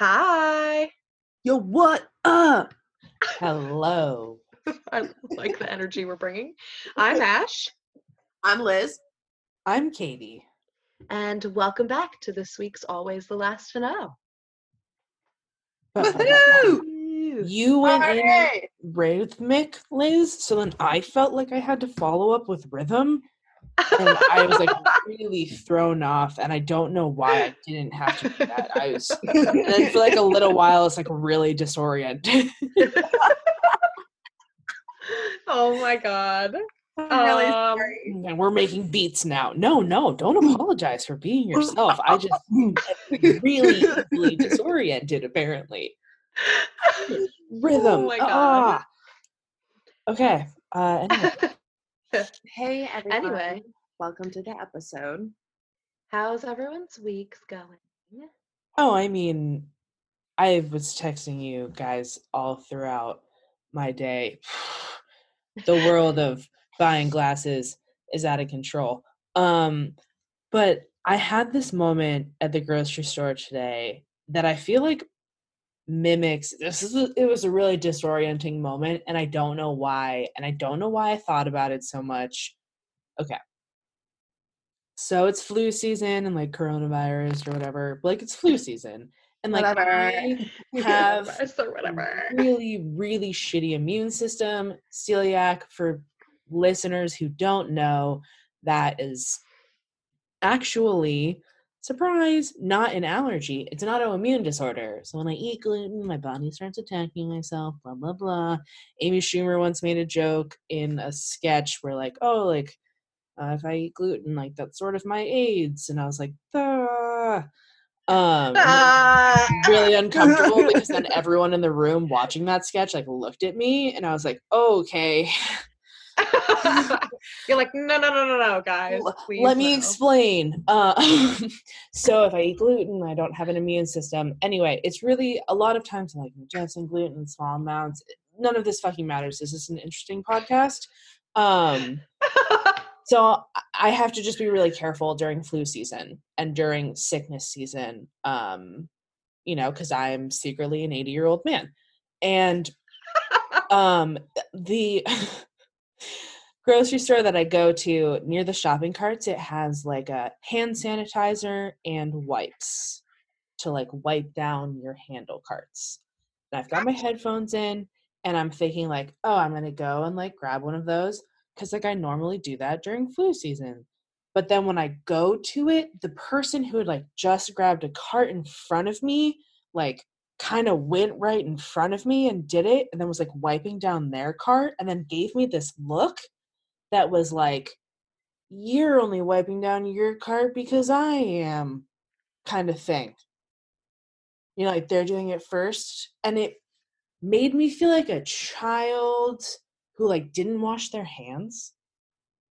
Hi. Yo, what up? Hello. I like the energy we're bringing. I'm Ash, I'm Liz. I'm Katy. and welcome back to this week's Always the Last to Know. Woohoo! You went in Hooray! rhythmic, Liz, so then I felt like I had to follow up with rhythm. And I was like really thrown off, and I don't know why I didn't have to do that. I was, and then for like a little while, it's like really disoriented. oh my god. I'm really Um, sorry. and we're making beats now. No, no, don't apologize for being yourself. I just really easily disoriented, apparently. Rhythm. Oh my God. ah. Okay. Uh, anyway. Hey everyone. Anyway. welcome to the episode. How's everyone's weeks going? Oh, I mean, I was texting you guys all throughout my day. the world of buying glasses is out of control. Um, but I had this moment at the grocery store today that I feel like mimics this is it was a really disorienting moment and I don't know why and I don't know why I thought about it so much. Okay. So it's flu season and like coronavirus or whatever. but, Like it's flu season. And like Whatever. I have or whatever. really, really shitty immune system. Celiac, for listeners who don't know, that is actually, surprise, not an allergy. It's an autoimmune disorder. So when I eat gluten, my body starts attacking myself, blah, blah, blah. Amy Schumer once made a joke in a sketch where, like, oh, like, uh, if I eat gluten, like, that's sort of my AIDS. And I was like, "Ah." Um, Ah. really uncomfortable because then everyone in the room watching that sketch like looked at me and I was like, oh, okay, You're like, no, no, no, no, no, guys. Please let me no." explain. Uh, so if I eat gluten, I don't have an immune system. Anyway, it's really a lot of times I'm like ingesting gluten in small amounts. None of this fucking matters. This is an interesting podcast. Um, so I- I have to just be really careful during flu season and during sickness season. Um, you know, because I'm secretly an 80 year old man, and um, the grocery store that I go to near the shopping carts, it has like a hand sanitizer and wipes to like wipe down your handle carts. And I've got my headphones in, and I'm thinking like, oh, I'm gonna go and like grab one of those because like I normally do that during flu season. But then when I go to it, the person who had like just grabbed a cart in front of me, like kind of went right in front of me and did it, and then was like wiping down their cart, and then gave me this look that was like, you're only wiping down your cart because I am, kind of thing. You know, like they're doing it first. And it made me feel like a child who like didn't wash their hands.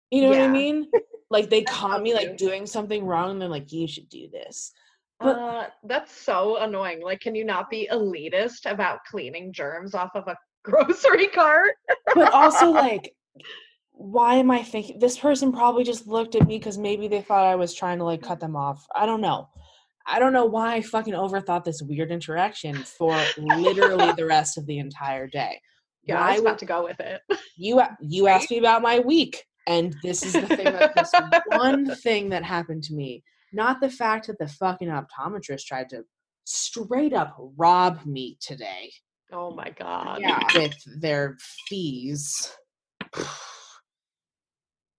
You know what I mean? Like they caught me like doing something wrong and they're like, you should do this. But- uh, that's so annoying. Like, can you not be elitist about cleaning germs off of a grocery cart? But also like why am I thinking this person probably just looked at me because maybe they thought I was trying to like cut them off. I don't know. I don't know why I fucking overthought this weird interaction for literally the rest of the entire day. Yeah, I Why was would- about to go with it. you you asked me about my week and this is the thing that this one thing that happened to me not the fact that the fucking optometrist tried to straight up rob me today. Oh my god. with their fees.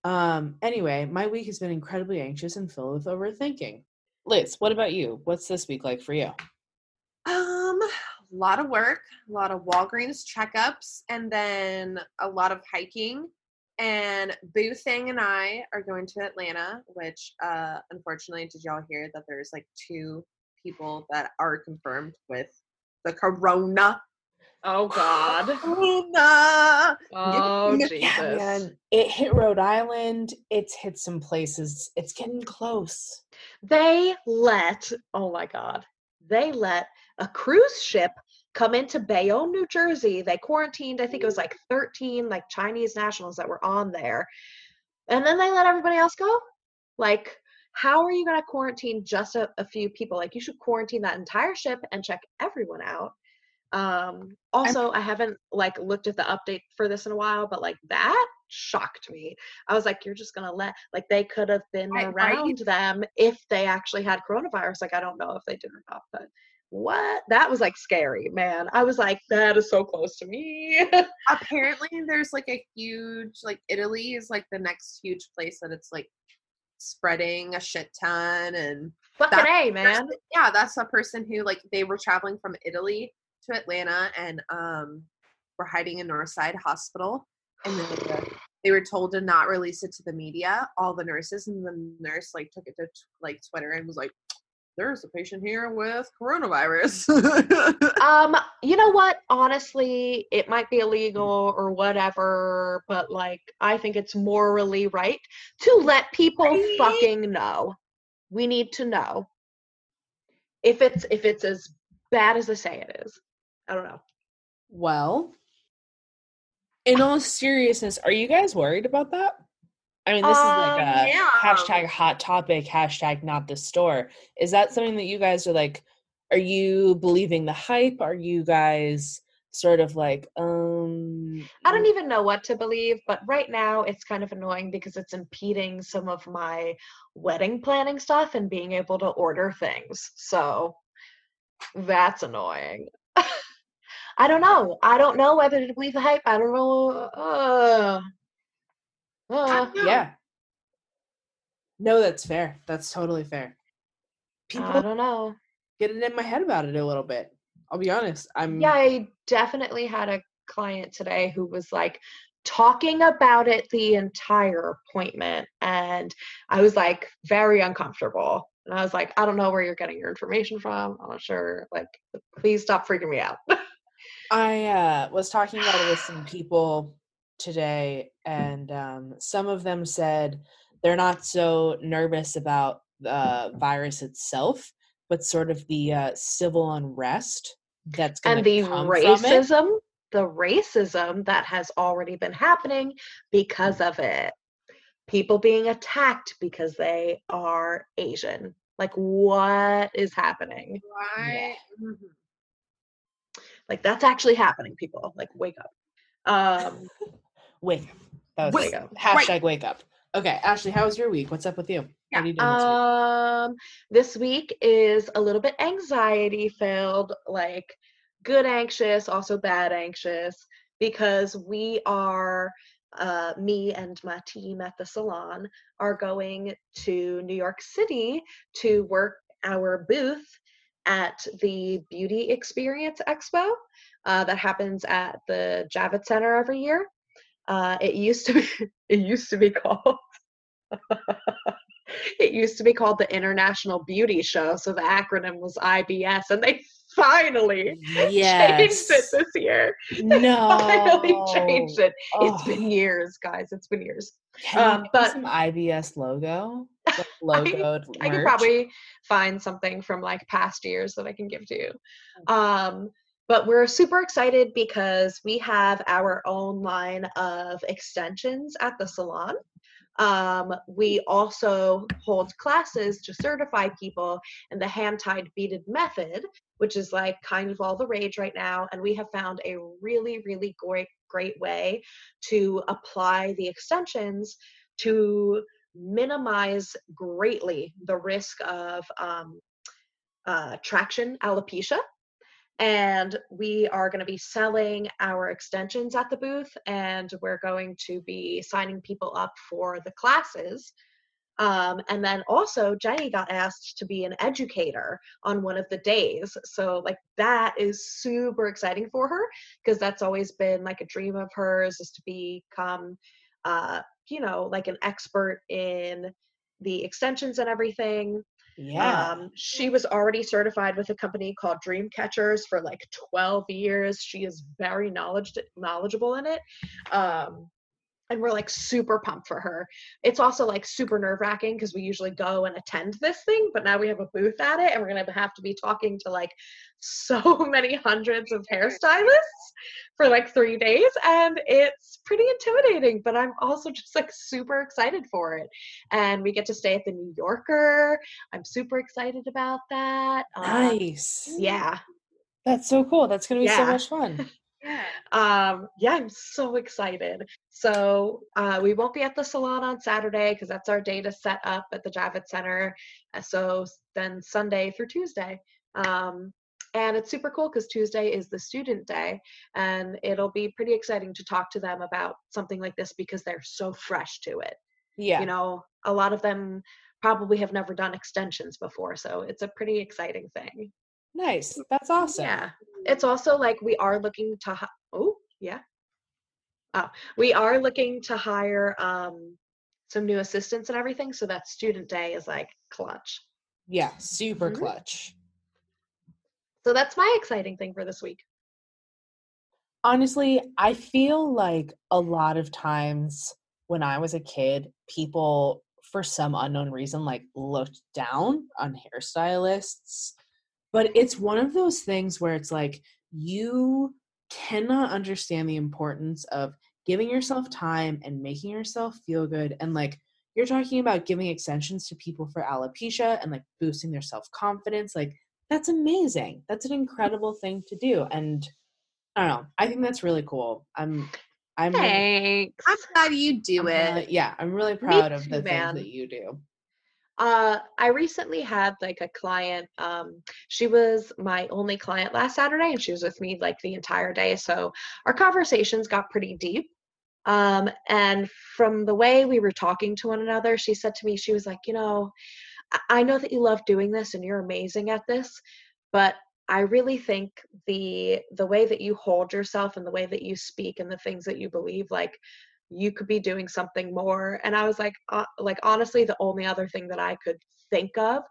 Um anyway my week has been incredibly anxious and filled with overthinking. Liz what about you? What's this week like for you? Um, a lot of work, a lot of Walgreens checkups, and then a lot of hiking. And Boo Thing and I are going to Atlanta, which uh unfortunately did y'all hear that there's like two people that are confirmed with the corona. Oh god. Corona. Oh Jesus. Man, it hit rhode island it's hit some places it's getting close They let, oh my God, they let a cruise ship come into Bayonne, New Jersey. They quarantined, I think it was like 13 like Chinese nationals that were on there. And then they let everybody else go. Like how are you going to quarantine just a, a few people? Like you should quarantine that entire ship and check everyone out. Um, also, I haven't like looked at the update for this in a while, but like that shocked me. I was like, you're just gonna let like they could have been right. around them if they actually had coronavirus. Like I don't know if they did or not, but what that was like scary, man. I was like, that is so close to me. Apparently, there's like a huge like Italy is like the next huge place that it's like spreading a shit ton and Fucking That- A, man. yeah, that's a person who like they were traveling from Italy to Atlanta and um were hiding in Northside Hospital and then uh, they were told to not release it to the media. All the nurses and the nurse like took it to like Twitter and was like, "There's a patient here with coronavirus." Um, you know what? Honestly, it might be illegal or whatever, but like I think it's morally right to let people Right? fucking know. We need to know if it's if it's as bad as they say it is. I don't know. Well, in all seriousness, are you guys worried about that? I mean, this is like Um, a yeah. hashtag hot topic, hashtag not the store. Is that something that you guys are like, are you believing the hype? Are you guys sort of like, um, I don't even know what to believe, but right now it's kind of annoying because it's impeding some of my wedding planning stuff and being able to order things. So that's annoying. I don't know. I don't know whether to believe the hype. I don't know. Uh, uh, Yeah. No, that's fair. That's totally fair. People I don't know. getting in my head about it a little bit. I'll be honest. I'm Yeah, I definitely had a client today who was like talking about it the entire appointment. And I was like very uncomfortable. And I was like, I don't know where you're getting your information from. I'm not sure. Like, please stop freaking me out. I uh, was talking about it with some people today, and um, some of them said they're not so nervous about the virus itself, but sort of the uh, civil unrest that's going and to the come from it. racism, the racism that has already been happening because of it. People being attacked because they are Asian. Like, what is happening? right. Mhm. Like, that's actually happening, people. Like, wake up. Um, Wake up. That was Wake up. hashtag wake up. Okay, Ashley, how was your week? What's up with you? Yeah, you doing this week? Um, this week is a little bit anxiety filled, like good anxious, also bad anxious, because we are, uh, me and my team at the salon are going to New York City to work our booth at the Beauty Experience Expo uh, that happens at the Javits Center every year. Uh, it used to be it used to be called it used to be called the International Beauty Show, so the acronym was IBS, and they finally changed it this year. no. Finally changed it. It's been years, guys. It's been years. um, but- some IBS logo, like logoed I can probably find something from like past years that I can give to you. Um, but we're super excited because we have our own line of extensions at the salon. Um, we also hold classes to certify people in the hand tied beaded method, which is like kind of all the rage right now. And we have found a really, really great, great way to apply the extensions to minimize greatly the risk of um, uh, traction alopecia. And we are going to be selling our extensions at the booth, and we're going to be signing people up for the classes. Um, and then also, Jenny got asked to be an educator on one of the days. So, like, that is super exciting for her because that's always been like a dream of hers is to become uh, you know, like an expert in the extensions and everything. Yeah. Um, she was already certified with a company called Dream Catchers for like 12 years. She is very knowledge knowledgeable in it. Um, and we're like super pumped for her. It's also like super nerve wracking because we usually go and attend this thing, but now we have a booth at it and we're gonna have to be talking to like so many hundreds of hairstylists for like three days. And it's pretty intimidating, but I'm also just like super excited for it. And we get to stay at the New Yorker. I'm super excited about that. Um, Nice. yeah. That's so cool. That's gonna be so much fun. Yeah. um yeah i'm so excited so uh we won't be at the salon on saturday because that's our day to set up at the javits center Uh, so then sunday through tuesday um and it's super cool because tuesday is the student day and it'll be pretty exciting to talk to them about something like this because they're so fresh to it Yeah. you know a lot of them probably have never done extensions before so it's a pretty exciting thing nice. That's awesome. yeah. It's also like we are looking to hi- oh, yeah. Oh, we are looking to hire um some new assistants and everything so that student day is like clutch. Yeah. Super Mhm. clutch. So that's my exciting thing for this week. honestly, I feel like a lot of times when I was a kid, people, for some unknown reason, like looked down on hairstylists. But it's one of those things where it's like you cannot understand the importance of giving yourself time and making yourself feel good. And like you're talking about giving extensions to people for alopecia and like boosting their self confidence. Like that's amazing. That's an incredible thing to do. And I don't know. I think that's really cool. I'm, I'm, really- Thanks. I'm glad you do I'm it. really- yeah, I'm really proud of too, the man. things that you do. Uh, I recently had like a client. Um, she was my only client last Saturday, and she was with me like the entire day. So our conversations got pretty deep. Um, and from the way we were talking to one another, she said to me, she was like, you know, I- know that you love doing this and you're amazing at this, but I really think the the way that you hold yourself and the way that you speak and the things that you believe, like you could be doing something more. And I was like, uh, like honestly, the only other thing that I could think of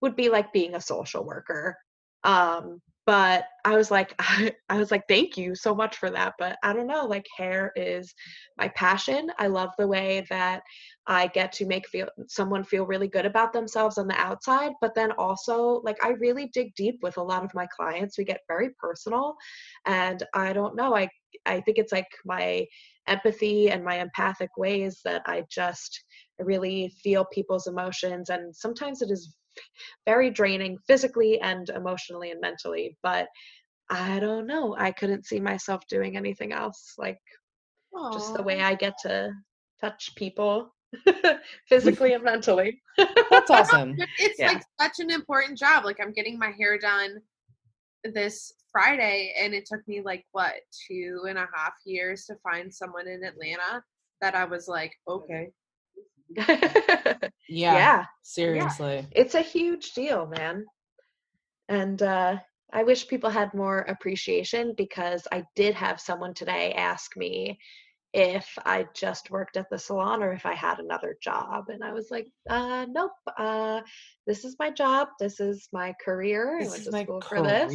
would be like being a social worker. Um, but I was like, I, I was like, thank you so much for that. But I don't know, like hair is my passion. I love the way that I get to make feel someone feel really good about themselves on the outside, but then also like I really dig deep with a lot of my clients. We get very personal, and I don't know. I I think it's like my empathy and my empathic ways that I just really feel people's emotions, and sometimes it is very draining physically and emotionally and mentally. But I don't know. I couldn't see myself doing anything else. Like just the way I get to touch people physically and mentally. That's awesome. It's Yeah. like such an important job. Like I'm getting my hair done this Friday, and it took me like what two and a half years to find someone in Atlanta that I was like, okay, yeah. Yeah, seriously. It's a huge deal, man. And uh I wish people had more appreciation because I did have someone today ask me if I just worked at the salon or if I had another job. And I was like, uh, nope. Uh, this is my job. This is my career. I This went is to my school for this.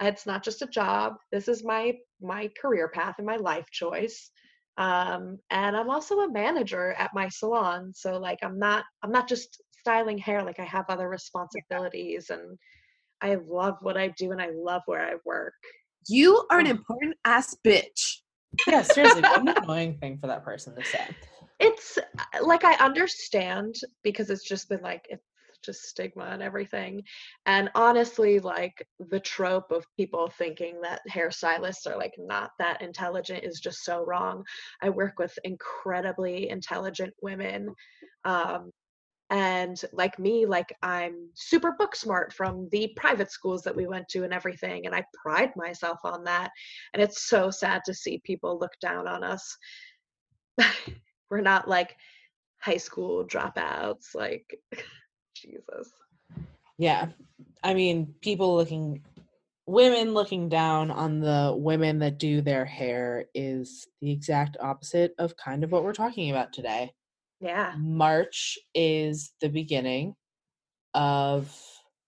It's not just a job. This is my my career path and my life choice. Um, and I'm also a manager at my salon. So like I'm not I'm not just styling hair. Like I have other responsibilities and I love what I do and I love where I work. you are an Oh. important ass bitch. Yeah, seriously. what an annoying thing for that person to say. it's uh, like I understand because it's just been like it's just stigma and everything. And honestly, like the trope of people thinking that hairstylists are like not that intelligent is just so wrong. I work with incredibly intelligent women. Um, and like me, like I'm super book smart from the private schools that we went to and everything. And I pride myself on that. And it's so sad to see people look down on us. We're not like high school dropouts. Like, Jesus. Yeah. I mean, people looking, women looking down on the women that do their hair is the exact opposite of kind of what we're talking about today. Yeah. March is the beginning of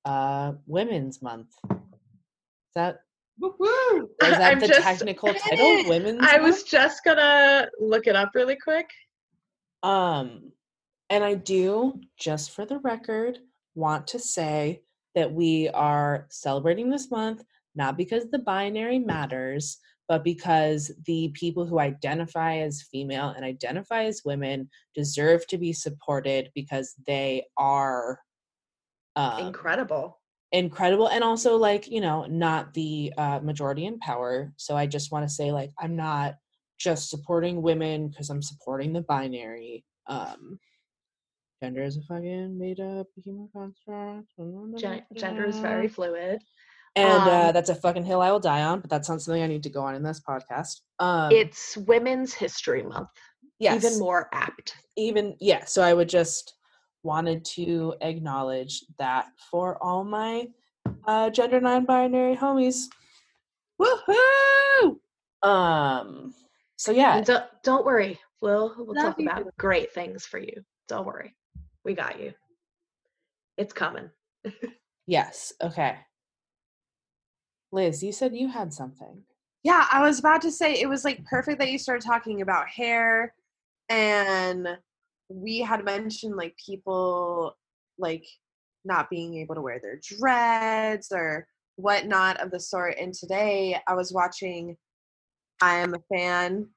uh Women's Month. Is that Woo-hoo. Is that I'm the just- technical title? Women's. I was just gonna look it up really quick. Um, and I do, just for the record, want to say that we are celebrating this month not because the binary matters, but because the people who identify as female and identify as women deserve to be supported because they are um, Incredible. incredible and also like you know not the uh, majority in power so i just want to say like i'm not just supporting women because i'm supporting the binary um gender is a fucking made up human construct Gen- gender is very fluid. and uh, um, that's a fucking hill i will die on but that's not something i need to go on in this podcast um It's Women's History Month. yes Even more apt. even yeah so i would just wanted to acknowledge that for all my uh gender non-binary homies Woohoo! um so yeah And don't, don't worry. We'll we'll Love talk you. about great things for you. Don't worry. We got you. It's coming. yes okay liz you said you had something Yeah, I was about to say it was like perfect that you started talking about hair and we had mentioned like people like not being able to wear their dreads or whatnot of the sort. And today I was watching I am a fan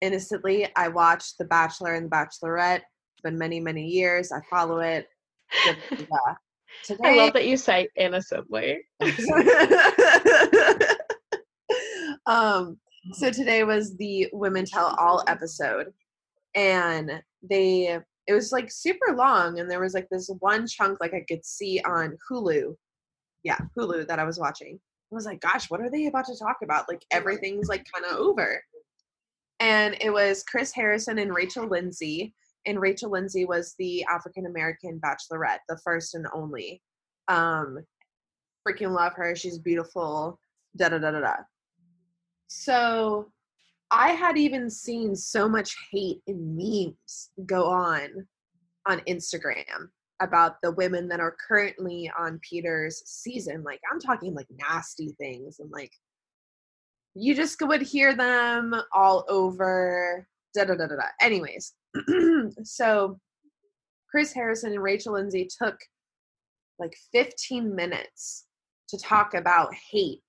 innocently. I watched The Bachelor and The Bachelorette. It's been many, many years. I follow it. Da, da, da, da. Today, I love that you say innocently. um so today was the women tell all episode and they it was like super long and there was like this one chunk like i could see on hulu yeah hulu that i was watching i was like gosh what are they about to talk about like everything's like kind of over and it was chris harrison and rachel lindsay and rachel lindsay was the african american bachelorette the first and only um freaking love her she's beautiful da da da da da so I had even seen so much hate and memes go on on Instagram about the women that are currently on Peter's season. Like I'm talking like nasty things and like you just would hear them all over. Da da da da da. Anyways, so Chris Harrison and Rachel Lindsay took like 15 minutes to talk about hate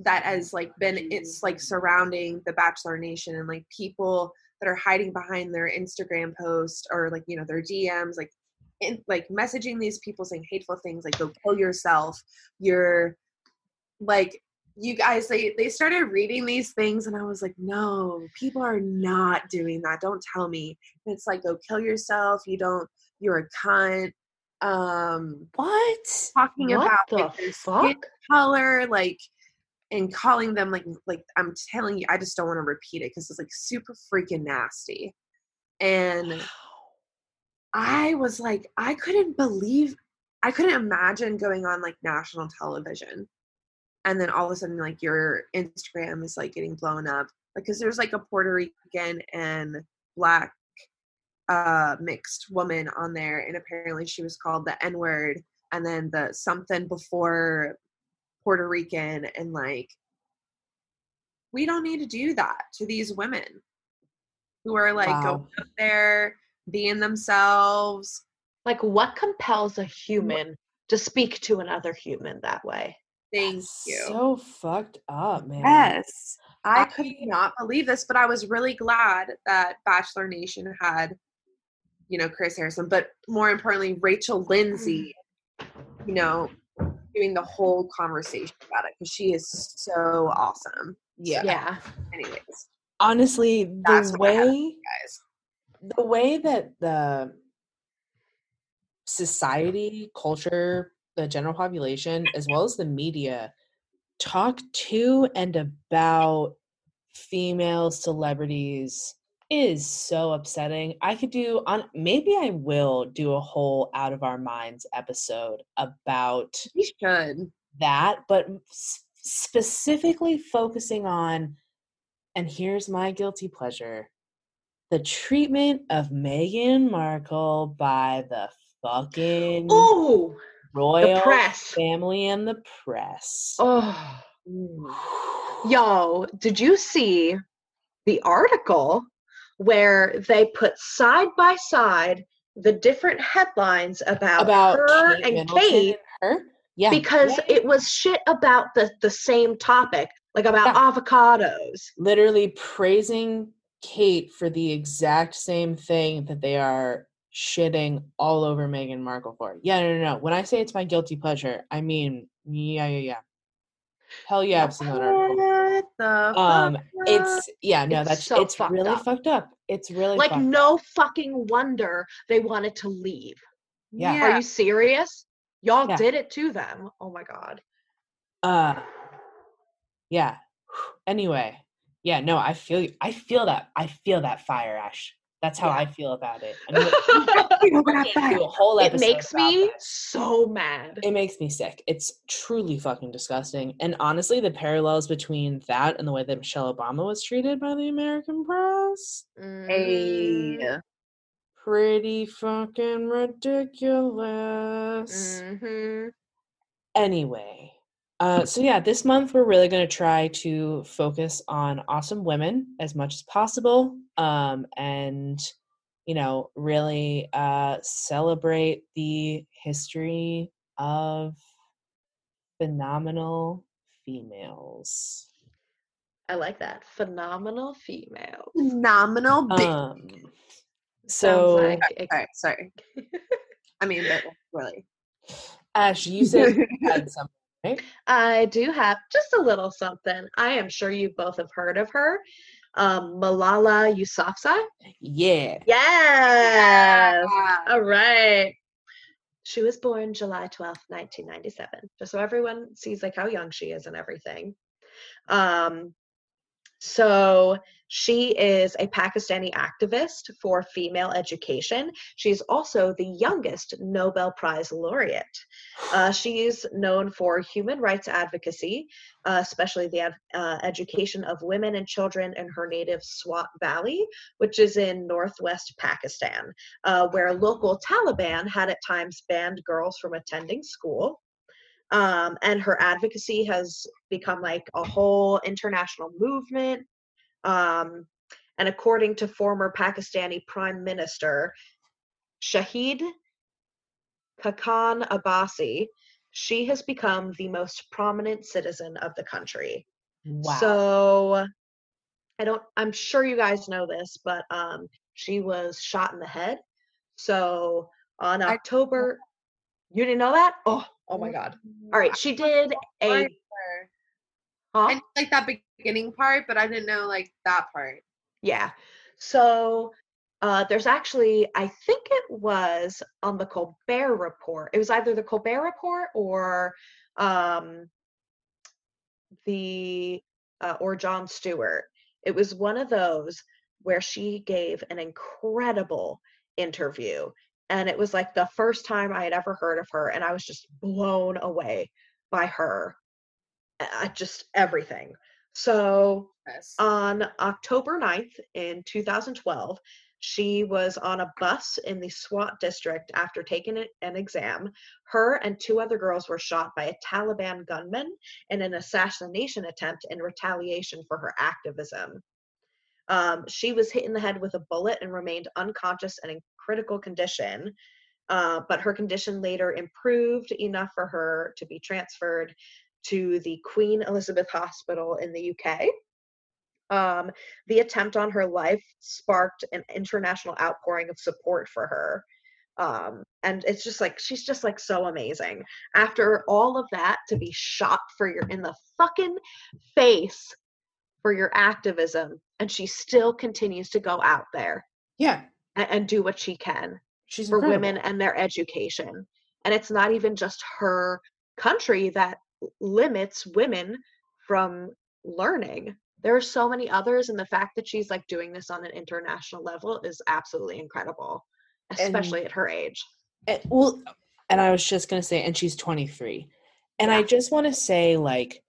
that has like been it's like surrounding the bachelor nation and like people that are hiding behind their instagram post or like you know their dms like in, like messaging these people saying hateful things like go kill yourself. You're like you guys they they started reading these things and i was like no people are not doing that. Don't tell me. And it's like go kill yourself. You don't you're a cunt. Um what? talking what about the like, fuck? color like and calling them like like i'm telling you i just don't want to repeat it because it's like super freaking nasty. And i was like i couldn't believe i couldn't imagine going on like national television and then all of a sudden like your instagram is like getting blown up because there's like a puerto rican and black uh mixed woman on there and apparently she was called the n word and then the something before Puerto Rican and like we don't need to do that to these women who are like Wow. going up there being themselves. Like what compels a human to speak to another human that way? Thank That's you. so fucked up man yes. I I- could not believe this, but I was really glad that Bachelor Nation had, you know, Chris Harrison, but more importantly, Rachel mm. Lindsay, you know, doing the whole conversation about it because she is so awesome. yeah Yeah. Anyways, honestly the what I had way the way that the society culture the general population as well as the media talk to and about female celebrities is so upsetting i could do on maybe i will do a whole out of our minds episode about We should. that, but specifically focusing on, and here's my guilty pleasure the treatment of Meghan Markle by the fucking Oh, royal the press. family and the press. Oh, mm. Yo, did you see the article where they put side by side the different headlines about, About her Kate and Middleton Kate and her? Yeah. because yeah. it was shit about the the same topic, like about avocados. literally praising Kate for the exact same thing that they are shitting all over Meghan Markle for. Yeah, no, no, no. When I say it's my guilty pleasure, I mean, yeah, yeah, yeah. Hell yeah, I've seen that article. What the Um, it's yeah, no, It's that's so it's fucked really up. fucked up. It's really Like no fucking wonder they wanted to leave. Yeah. Are you serious? Y'all Yeah. did it to them. Oh my god. Uh, yeah. Anyway, yeah, no, I feel. I feel that. I feel that fire, Ash. That's how Yeah. I feel about it. I mean, we a whole it makes me this. so mad. It makes me sick. It's truly fucking disgusting. And honestly, the parallels between that and the way that Michelle Obama was treated by the American press, Mhm. Hey. pretty fucking ridiculous. Mhm. Anyway, uh, so yeah, this month we're really going to try to focus on awesome women as much as possible, um, and you know, really uh, celebrate the history of phenomenal females. I like that. Phenomenal female. Phenomenal bitch. Um, so like it- Sorry, sorry. I mean, but really. Ash, you said you had something, right? I do have just a little something. I am sure you both have heard of her. Um, Malala Yousafzai. Yeah. Yes. Ah, All right. She was born July 12th, 1997. Just so everyone sees like how young she is and everything. Um so she is a Pakistani activist for female education. She's also the youngest Nobel Prize laureate. Uh, she's known for human rights advocacy, uh, especially the uh, education of women and children in her native Swat Valley, which is in northwest Pakistan uh, where local Taliban had at times banned girls from attending school. Um, and her advocacy has become like a whole international movement. Um, and according to former Pakistani Prime Minister Shahid Khaqan Abbasi, she has become the most prominent citizen of the country. Wow. So I don't I'm sure you guys know this, but um she was shot in the head. So on October you didn't know that? Oh, oh my god. All right, she did a. huh? I like that beginning part, but I didn't know like that part. Yeah. So uh, there's actually, I think it was on the Colbert Report. It was either the Colbert Report or um, the uh, or Jon Stewart. It was one of those where she gave an incredible interview, and it was like the first time I had ever heard of her, and I was just blown away by her. Uh, just everything. So Yes. on October 9th in 2012, she was on a bus in the Swat district after taking an exam. Her and two other girls were shot by a Taliban gunman in an assassination attempt in retaliation for her activism. Um, she was hit in the head with a bullet and remained unconscious and in critical condition. Uh, but her condition later improved enough for her to be transferred to the Queen Elizabeth Hospital in the UK. Um, the attempt on her life sparked an international outpouring of support for her. Um, and it's just like she's just like so amazing. After all of that, to be shot for your in the fucking face for your activism, and she still continues to go out there yeah. and, and do what she can She's for incredible. women and their education. And it's not even just her country that limits women from learning. There are so many others, and the fact that she's like doing this on an international level is absolutely incredible, especially at her age. And, well, and I was just gonna say, and she's 23, and I just want to say, like,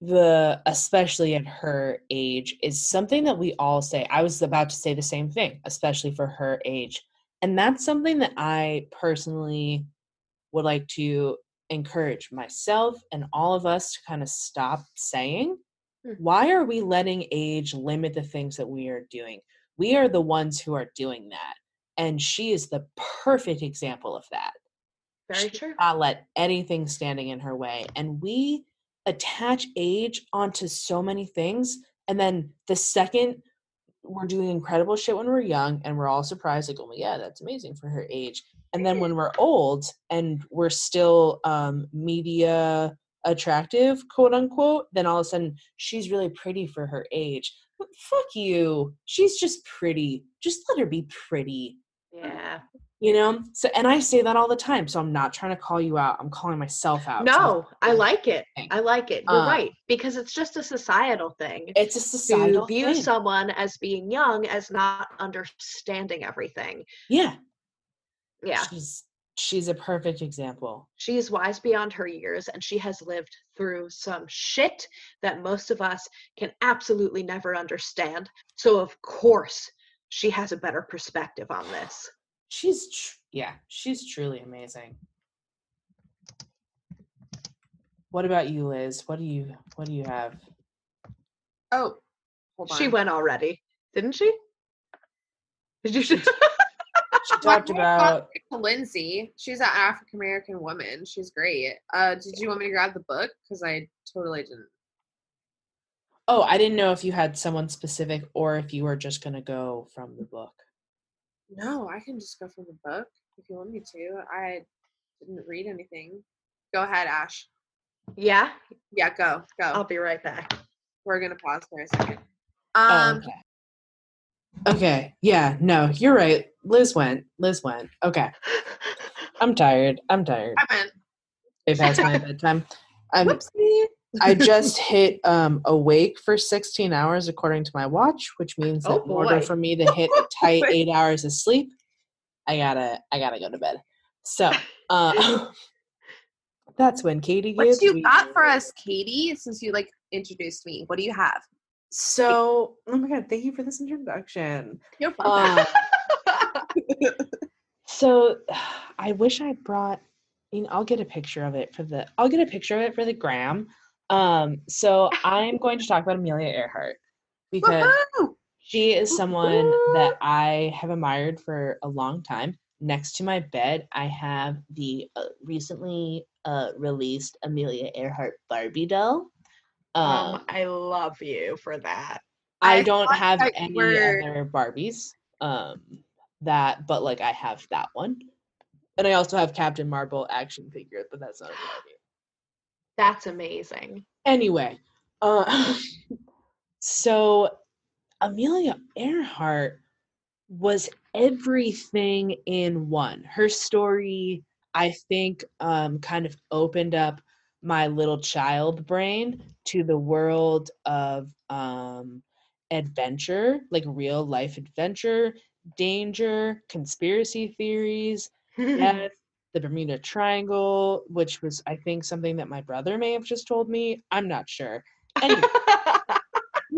the especially at her age is something that we all say. I was about to say the same thing, especially for her age, and that's something that I personally would like to encourage myself and all of us to kind of stop saying, Hmm. why are we letting age limit the things that we are doing? We are the ones who are doing that. And she is the perfect example of that. Very She true. not let anything standing in her way. And we attach age onto so many things. And then the second we're doing incredible shit when we're young and we're all surprised, like, oh yeah, that's amazing for her age. And then when we're old and we're still um, media attractive, quote unquote, then all of a sudden she's really pretty for her age. But fuck you. She's just pretty. Just let her be pretty Yeah. you know so and i say that all the time so i'm not trying to call you out i'm calling myself out So No, I like it. I like it. You're Um, right because it's just a societal thing. it's a to societal view thing. someone as being young as not understanding everything. yeah Yeah. she's she's a perfect example She is wise beyond her years and she has lived through some shit that most of us can absolutely never understand. So, of course, she has a better perspective on this. she's tr- yeah she's truly amazing what about you liz what do you what do you have Oh, hold on. She went already, didn't she? Did you? she talked about Lindsay. She's an African American woman. She's great. Uh, did you want me to grab the book? Because I totally didn't. oh i didn't know if you had someone specific or if you were just gonna go from the book No, I can just go from the book if you want me to. I didn't read anything. Go ahead, Ash. yeah, Yeah, go, go. I'll be right back. We're gonna pause for a second. Oh, Um, okay. Okay. Yeah. No, you're right. Liz went. Liz went. Okay. I'm tired. I'm tired. I went. It past my bedtime. I'm, Whoopsie. I just hit um, awake for 16 hours according to my watch, which means that Oh, in order for me to hit a tight eight hours of sleep, I gotta I gotta go to bed. So uh, that's when Katy What you got for us, Katy? Since you like introduced me, what do you have? So oh my god, thank you for this introduction. You're Uh, So I wish I brought you know, I'll get a picture of it for the I'll get a picture of it for the gram. Um so I'm going to talk about Amelia Earhart because Woohoo! she is someone that I have admired for a long time. Next to my bed, I have the uh, recently uh, released Amelia Earhart Barbie doll. Um, um, I love you for that. I I don't have any other Barbies. Um, that, but like I have that one, and I also have Captain Marvel action figure, but that's not a Barbie. That's amazing. Anyway, uh, so Amelia Earhart was everything in one. Her story, I think, um, kind of opened up my little child brain to the world of um, adventure, like real life adventure, danger, conspiracy theories, death, the Bermuda Triangle, which was, I think, something that my brother may have just told me. I'm not sure. Anyway,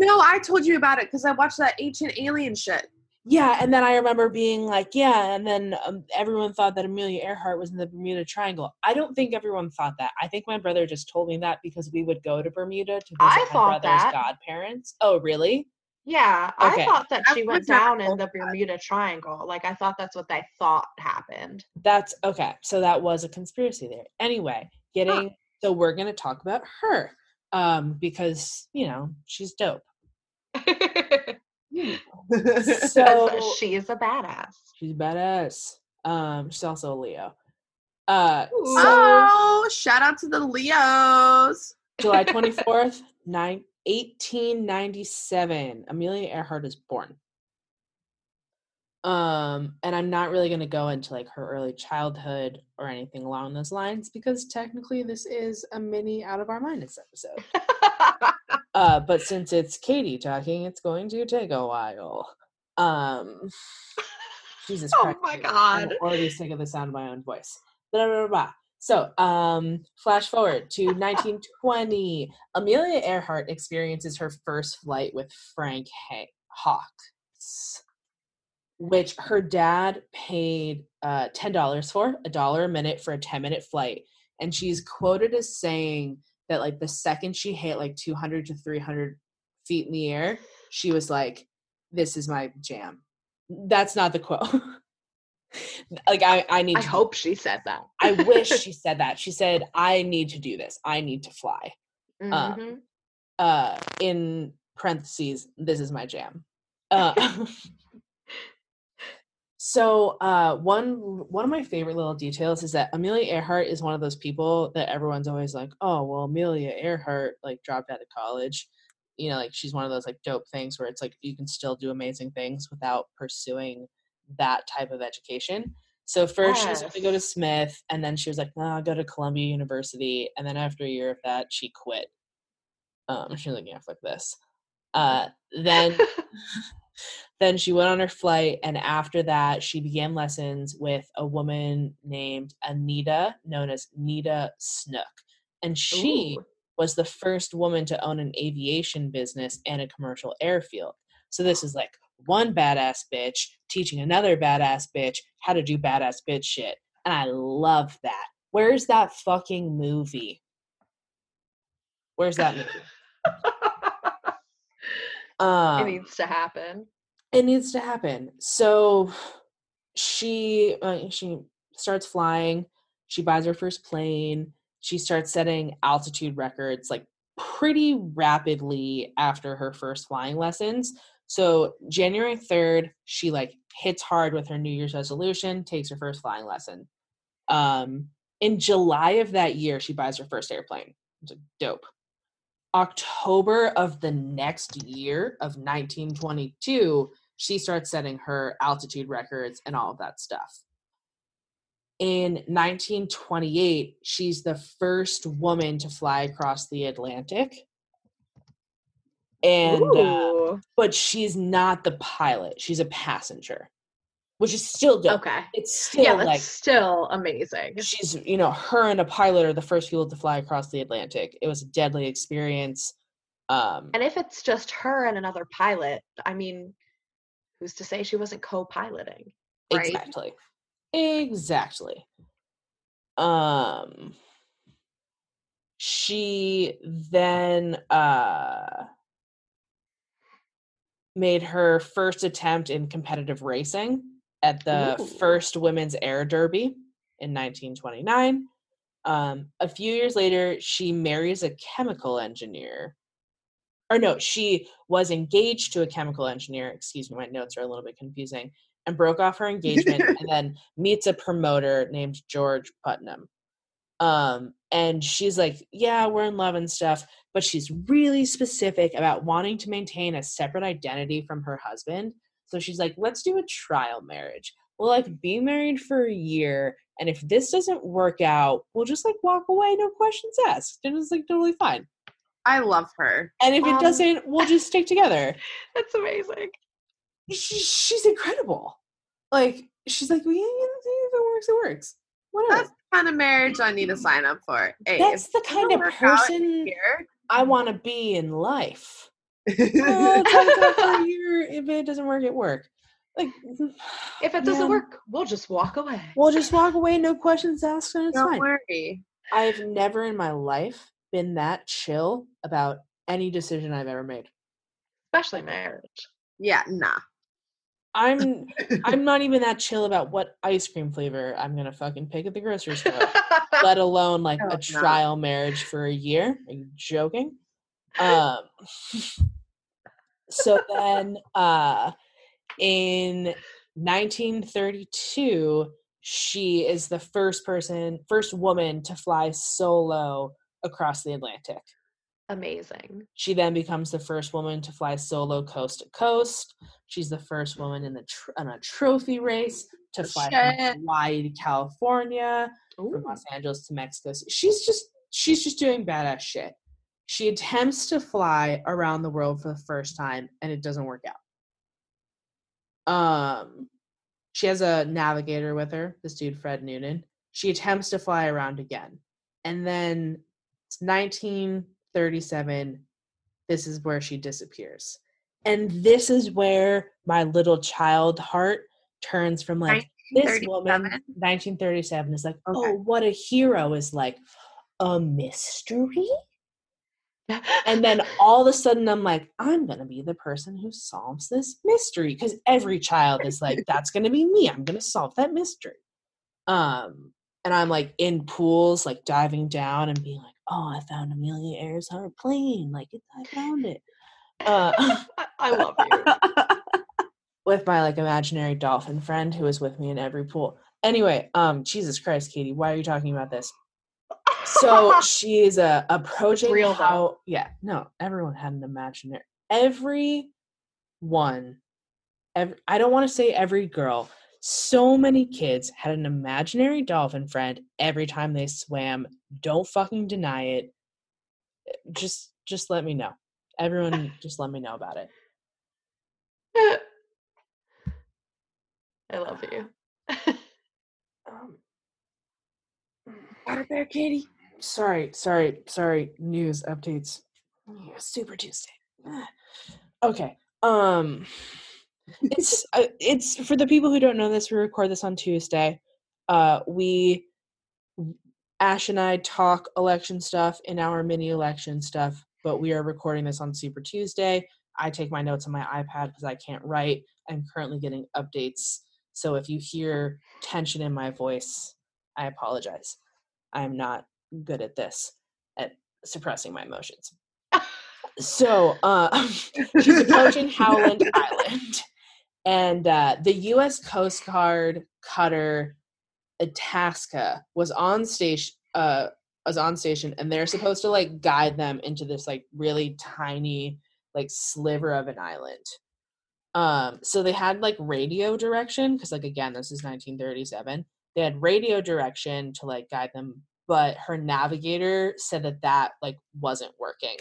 No, I told you about it because I watched that ancient alien shit. Yeah, and then I remember being like, yeah, and then um, everyone thought that Amelia Earhart was in the Bermuda Triangle. I don't think everyone thought that. I think my brother just told me that because we would go to Bermuda to visit I my thought brother's that. godparents. Oh, really? yeah, Okay. I thought that I she went down in told the that. Bermuda Triangle. Like I thought that's what they thought happened. That's okay. So that was a conspiracy there. Anyway, getting so we're gonna talk about her um because you know she's dope. So she is a badass. she's a badass. Um, she's also a Leo. Uh, so oh, shout out to the Leos. July twenty fourth, nine. 1897 amelia earhart is born um and i'm not really going to go into like her early childhood or anything along those lines because technically this is a mini out of our minds episode uh but since it's katy talking it's going to take a while um jesus Oh Christ, my God. i'm already sick of the sound of my own voice Blah, blah, blah, blah. So, um, flash forward to 1920. Amelia Earhart experiences her first flight with Frank ha- Hawks, which her dad paid uh, $10 for, a dollar a minute for a 10 minute flight. and she's quoted as saying that like the second she hit like 200 to 300 feet in the air, she was like, "This is my jam." That's not the quote. like I, I need. I to, hope she said that. I wish she said that. She said, "I need to do this. I need to fly." Um, Mhm. uh in parentheses this is my jam uh so uh one one of my favorite little details is that amelia earhart is one of those people that everyone's always like oh well amelia earhart like dropped out of college. You know like she's one of those like dope things where it's like you can still do amazing things without pursuing that type of education. So first she was going to go to smith and then she was like no i'll go to columbia university. And then after a year of that she quit. Um she's looking at like this. Uh then then she went on her flight and after that she began lessons with a woman named anita known as neta snook. And she Ooh. was the first woman to own an aviation business and a commercial airfield. So this is like one badass bitch teaching another badass bitch how to do badass bitch shit and i love that. Where's that fucking movie? Where's that movie um, it needs to happen. it needs to happen. So she uh, she starts flying she buys her first plane she starts setting altitude records like pretty rapidly after her first flying lessons. So january 3rd she like hits hard with her new year's resolution takes her first flying lesson. Um in july of that year she buys her first airplane. It's like dope october of the next year of 1922 she starts setting her altitude records and all of that stuff. In 1928, she's the first woman to fly across the Atlantic. And uh, but she's not the pilot. She's a passenger, which is still dope. okay. It's still Yeah, that's like still amazing. she's you know her and a pilot are the first people to fly across the Atlantic. It was a deadly experience. Um, And if it's just her and another pilot, I mean, who's to say she wasn't co-piloting? Right. Exactly. Exactly. Um she then uh made her first attempt in competitive racing at the Ooh. first women's air derby in 1929. Um, a few years later, she marries a chemical engineer. Or no, she was engaged to a chemical engineer. Excuse me, my notes are a little bit confusing. And broke off her engagement and then meets a promoter named George Putnam. Um, and she's like, Yeah, we're in love and stuff. But she's really specific about wanting to maintain a separate identity from her husband. So she's like, Let's do a trial marriage. We'll like be married for a year. And if this doesn't work out, we'll just like walk away, no questions asked. And it's like totally fine. I love her. And if it Um, doesn't, we'll just stick together. That's amazing. She, she's incredible. Like, she's like, well, yeah, if it works, it works. Whatever. That's the kind of marriage I need to sign up for. Hey, That's the kind of person I want to be in life. Well, try it for a year. If it doesn't work, it work. Like, mm, If it doesn't man, work, we'll just walk away. we'll just walk away, no questions asked, and it's don't fine. worry. I've never in my life been that chill about any decision I've ever made. Especially marriage. Yeah, nah. I'm I'm not even that chill about what ice cream flavor I'm gonna fucking pick at the grocery store. let alone like Oh, a no. trial marriage for a year. Are you joking? Um so then uh in 1932 she is the first person first woman to fly solo across the Atlantic. Amazing. She then becomes the first woman to fly solo coast to coast. She's the first woman in the tr- on a trophy race to fly Shit. from Hawaii to California from Los Angeles to Mexico. She's just she's just doing badass shit. She attempts to fly around the world for the first time and it doesn't work out. Um she has a navigator with her, this dude Fred Noonan. She attempts to fly around again. And then it's 1937 this is where she disappears. And this is where my little child heart turns from like this woman 1937. 1937 is like Okay. oh what a hero is like a mystery and then all of a sudden i'm like i'm gonna be the person who solves this mystery because every child is like that's gonna be me i'm gonna solve that mystery um and i'm like in pools like diving down and being like oh i found amelia earhart plane like i found it uh I, I love you. with my like imaginary dolphin friend who was with me in every pool. Anyway, um, Jesus Christ, Katy, why are you talking about this? So she's uh, approaching real, though. how yeah, no, everyone had an imaginary every one every, I don't want to say every girl. So many kids had an imaginary dolphin friend every time they swam. Don't fucking deny it. Just just let me know. Everyone just let me know about it. I love you. Um, Water Bear Katy. Sorry, sorry, sorry. News updates. Super Tuesday. Okay. Um, it's uh, it's for the people who don't know this. We record this on Tuesday. Uh, we Ash and I talk election stuff in our mini election stuff, but we are recording this on Super Tuesday. I take my notes on my iPad because I can't write. I'm currently getting updates. So if you hear tension in my voice, I apologize. I'm not good at this, at suppressing my emotions. So uh, she's approaching Howland Island, and uh, the U.S. Coast Guard cutter Itasca was on station. Uh, was on station, and they're supposed to like guide them into this like really tiny like sliver of an island. Um, so they had like radio direction because like again, this is 1937. They had radio direction to like guide them, but her navigator said that that like wasn't working.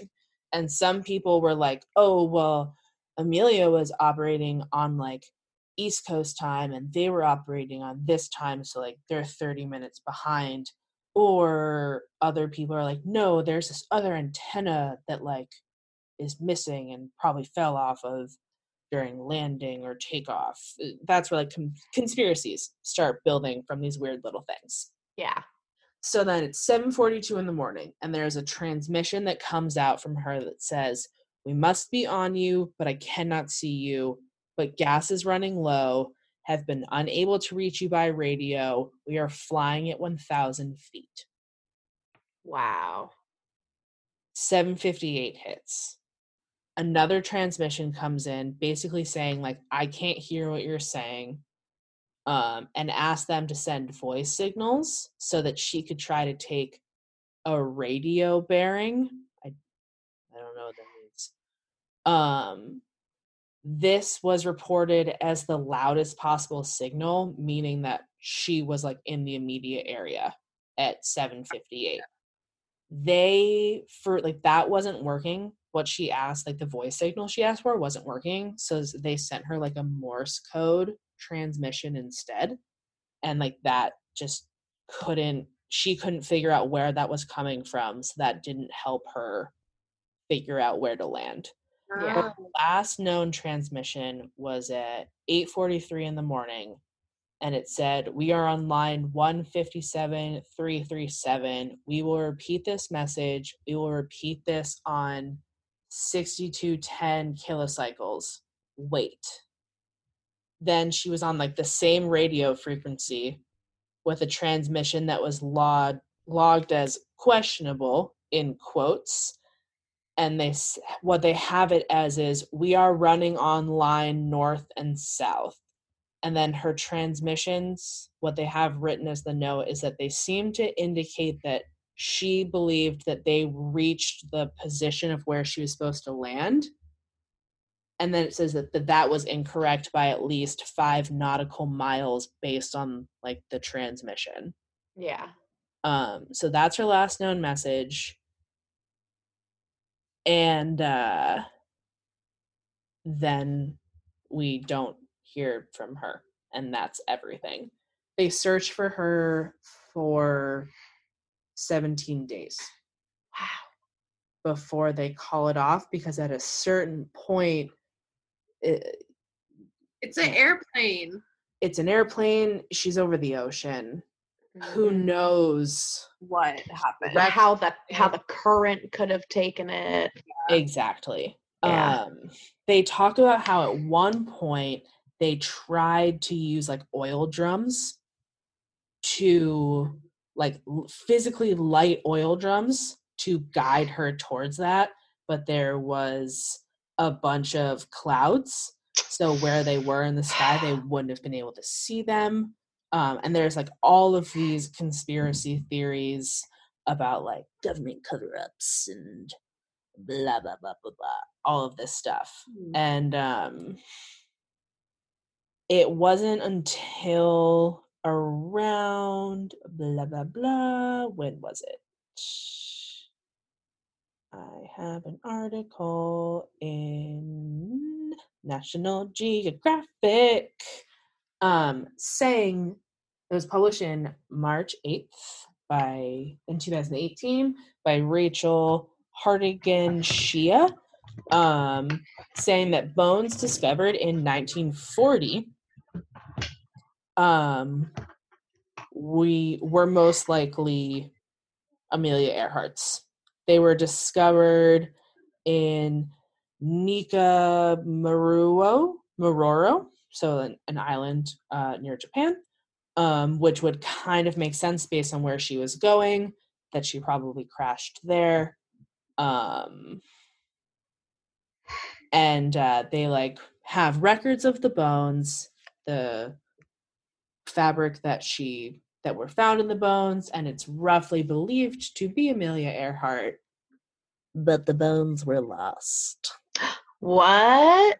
And some people were like, "Oh, well, Amelia was operating on like East Coast time and they were operating on this time, so like they're 30 minutes behind." Or other people are like, "No, there's this other antenna that like is missing and probably fell off of during landing or takeoff. That's where like con- conspiracies start building from these weird little things. yeah. So then it's 7:42 in the morning and there's a transmission that comes out from her that says, "We must be on you, but I cannot see you, but gas is running low, have been unable to reach you by radio. We are flying at 1000 feet." Wow. 758 hits. Another transmission comes in basically saying like I can't hear what you're saying. Um and asked them to send voice signals so that she could try to take a radio bearing. I I don't know what that means. Um this was reported as the loudest possible signal, meaning that she was like in the immediate area at 758 they for like that wasn't working what she asked like the voice signal she asked for wasn't working so they sent her like a morse code transmission instead and like that just couldn't she couldn't figure out where that was coming from so that didn't help her figure out where to land. Yeah. Last known transmission was at 8:43 in the morning and it said we are on line 157337 we will repeat this message. We will repeat this on 6210 kilocycles. Wait then she was on like the same radio frequency with a transmission that was logged as questionable in quotes and they what they have it as is we are running on line north and south. And then her transmissions what they have written as the note is that they seem to indicate that she believed that they reached the position of where she was supposed to land and then it says that that, that was incorrect by at least five nautical miles based on like the transmission Yeah. um, so that's her last known message. And uh, then we don't hear from her. And that's everything. They search for her for 17 days Wow. before they call it off because at a certain point, it, it's an airplane. it's an airplane. She's over the ocean. Who Mhm. knows What happened? Like how the how the current could have taken it. exactly? Yeah. Um, they talk about how at one point they tried to use like oil drums to like physically light oil drums to guide her towards that, but there was a bunch of clouds. So where they were in the sky, they wouldn't have been able to see them. Um, and there's like all of these conspiracy theories about like government cover-ups and blah blah blah blah blah, all of this stuff Hmm. and um it wasn't until around blah blah blah when was it i have an article in national geographic um saying it was published in march 8th by in 2018 by rachel hartigan shea um, saying that bones discovered in 1940 um, we were most likely Amelia Earhart's. They were discovered in Nika Maruo, Maroro, so an, an island uh, near Japan, um, which would kind of make sense based on where she was going, that she probably crashed there. Um, and uh, they like have records of the bones, the fabric that she that were found in the bones, and it's roughly believed to be Amelia Earhart, but the bones were lost What?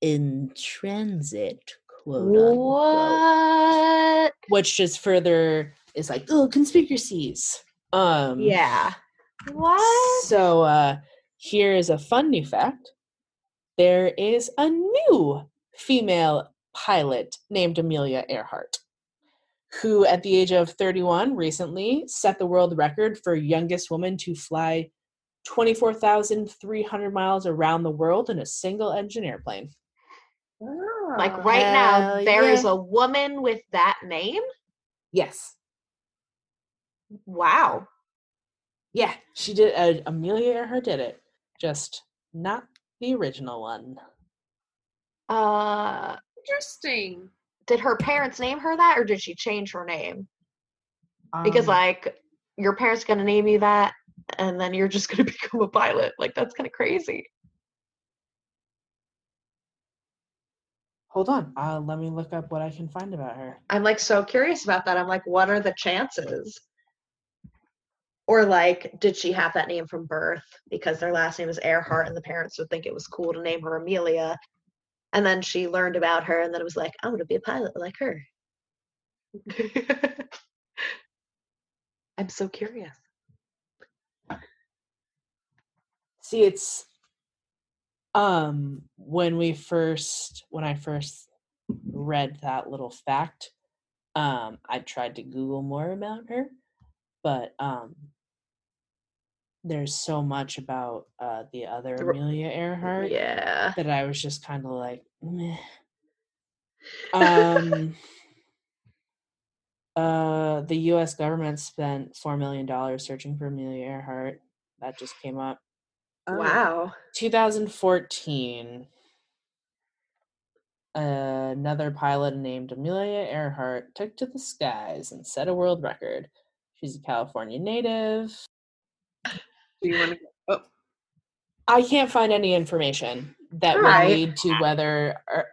in transit, quote unquote, What? which just further is like oh conspiracies. Um, Yeah. What? So uh here is a fun new fact. There is a new female pilot named Amelia Earhart, who at the age of 31 recently set the world record for youngest woman to fly 24,300 miles around the world in a single engine airplane. Like Ah. right now, Hell there is yeah. a woman with that name? Yes. Wow. Yeah, she did. Uh, Amelia Earhart did it. Just not the original one. Uh Interesting. Did her parents name her that or did she change her name? Because Um, like your parents gonna name you that and then you're just gonna become a pilot. Like that's kind of crazy. hold on. Uh, let me look up what I can find about her. I'm like so curious about that. I'm like, what are the chances? Or like, did she have that name from birth because their last name is Earhart and the parents would think it was cool to name her Amelia? And then she learned about her and then it was like, I'm gonna be a pilot like her. I'm so curious. See, it's um when we first when I first read that little fact, um, I tried to Google more about her, but um there's so much about uh the other The Amelia Earhart Yeah. that I was just kind of like, meh. Um, uh, the U.S. government spent four million dollars searching for Amelia Earhart. That just came up. Oh. Wow. 2014. Another pilot named Amelia Earhart took to the skies and set a world record. She's a California native. Do you want to? Oh, I can't find any information that would Alright. lead to whether or,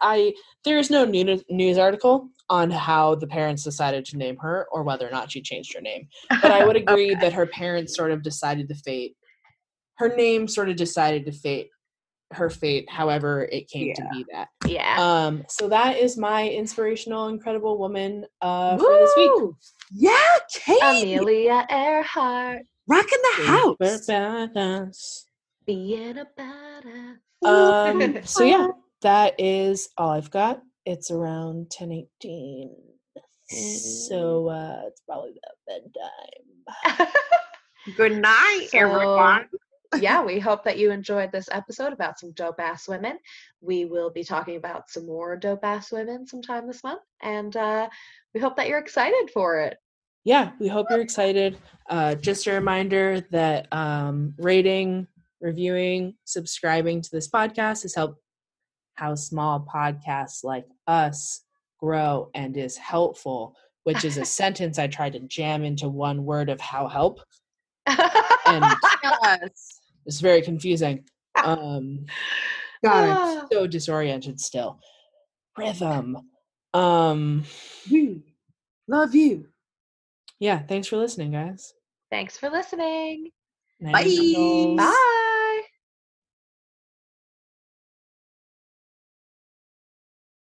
I there is no news news article on how the parents decided to name her or whether or not she changed her name. But I would agree that her parents sort of decided the fate her name sort of decided to fate her fate however it came to be that. Yeah. Um so that is my inspirational incredible woman uh for this week. Yeah, Kate, Amelia Earhart rocking the house. Super badass. being a badass. Um, so yeah, that is all I've got. It's around ten eighteen, so uh, it's probably about bedtime. Good night, So- everyone. yeah, we hope that you enjoyed this episode about some dope ass women. We will be talking about some more dope ass women sometime this month, and uh, we hope that you're excited for it. Yeah, we hope you're excited. Uh, just a reminder that um, rating, reviewing, subscribing to this podcast has helped how small podcasts like us grow and is helpful, which is a sentence I tried to jam into one word of how help. And Yes. it's very confusing. Um, God, I'm so disoriented still. Rhythm. Um, We love you. Yeah, thanks for listening, guys. Thanks for listening. Night, Bye. angels. Bye.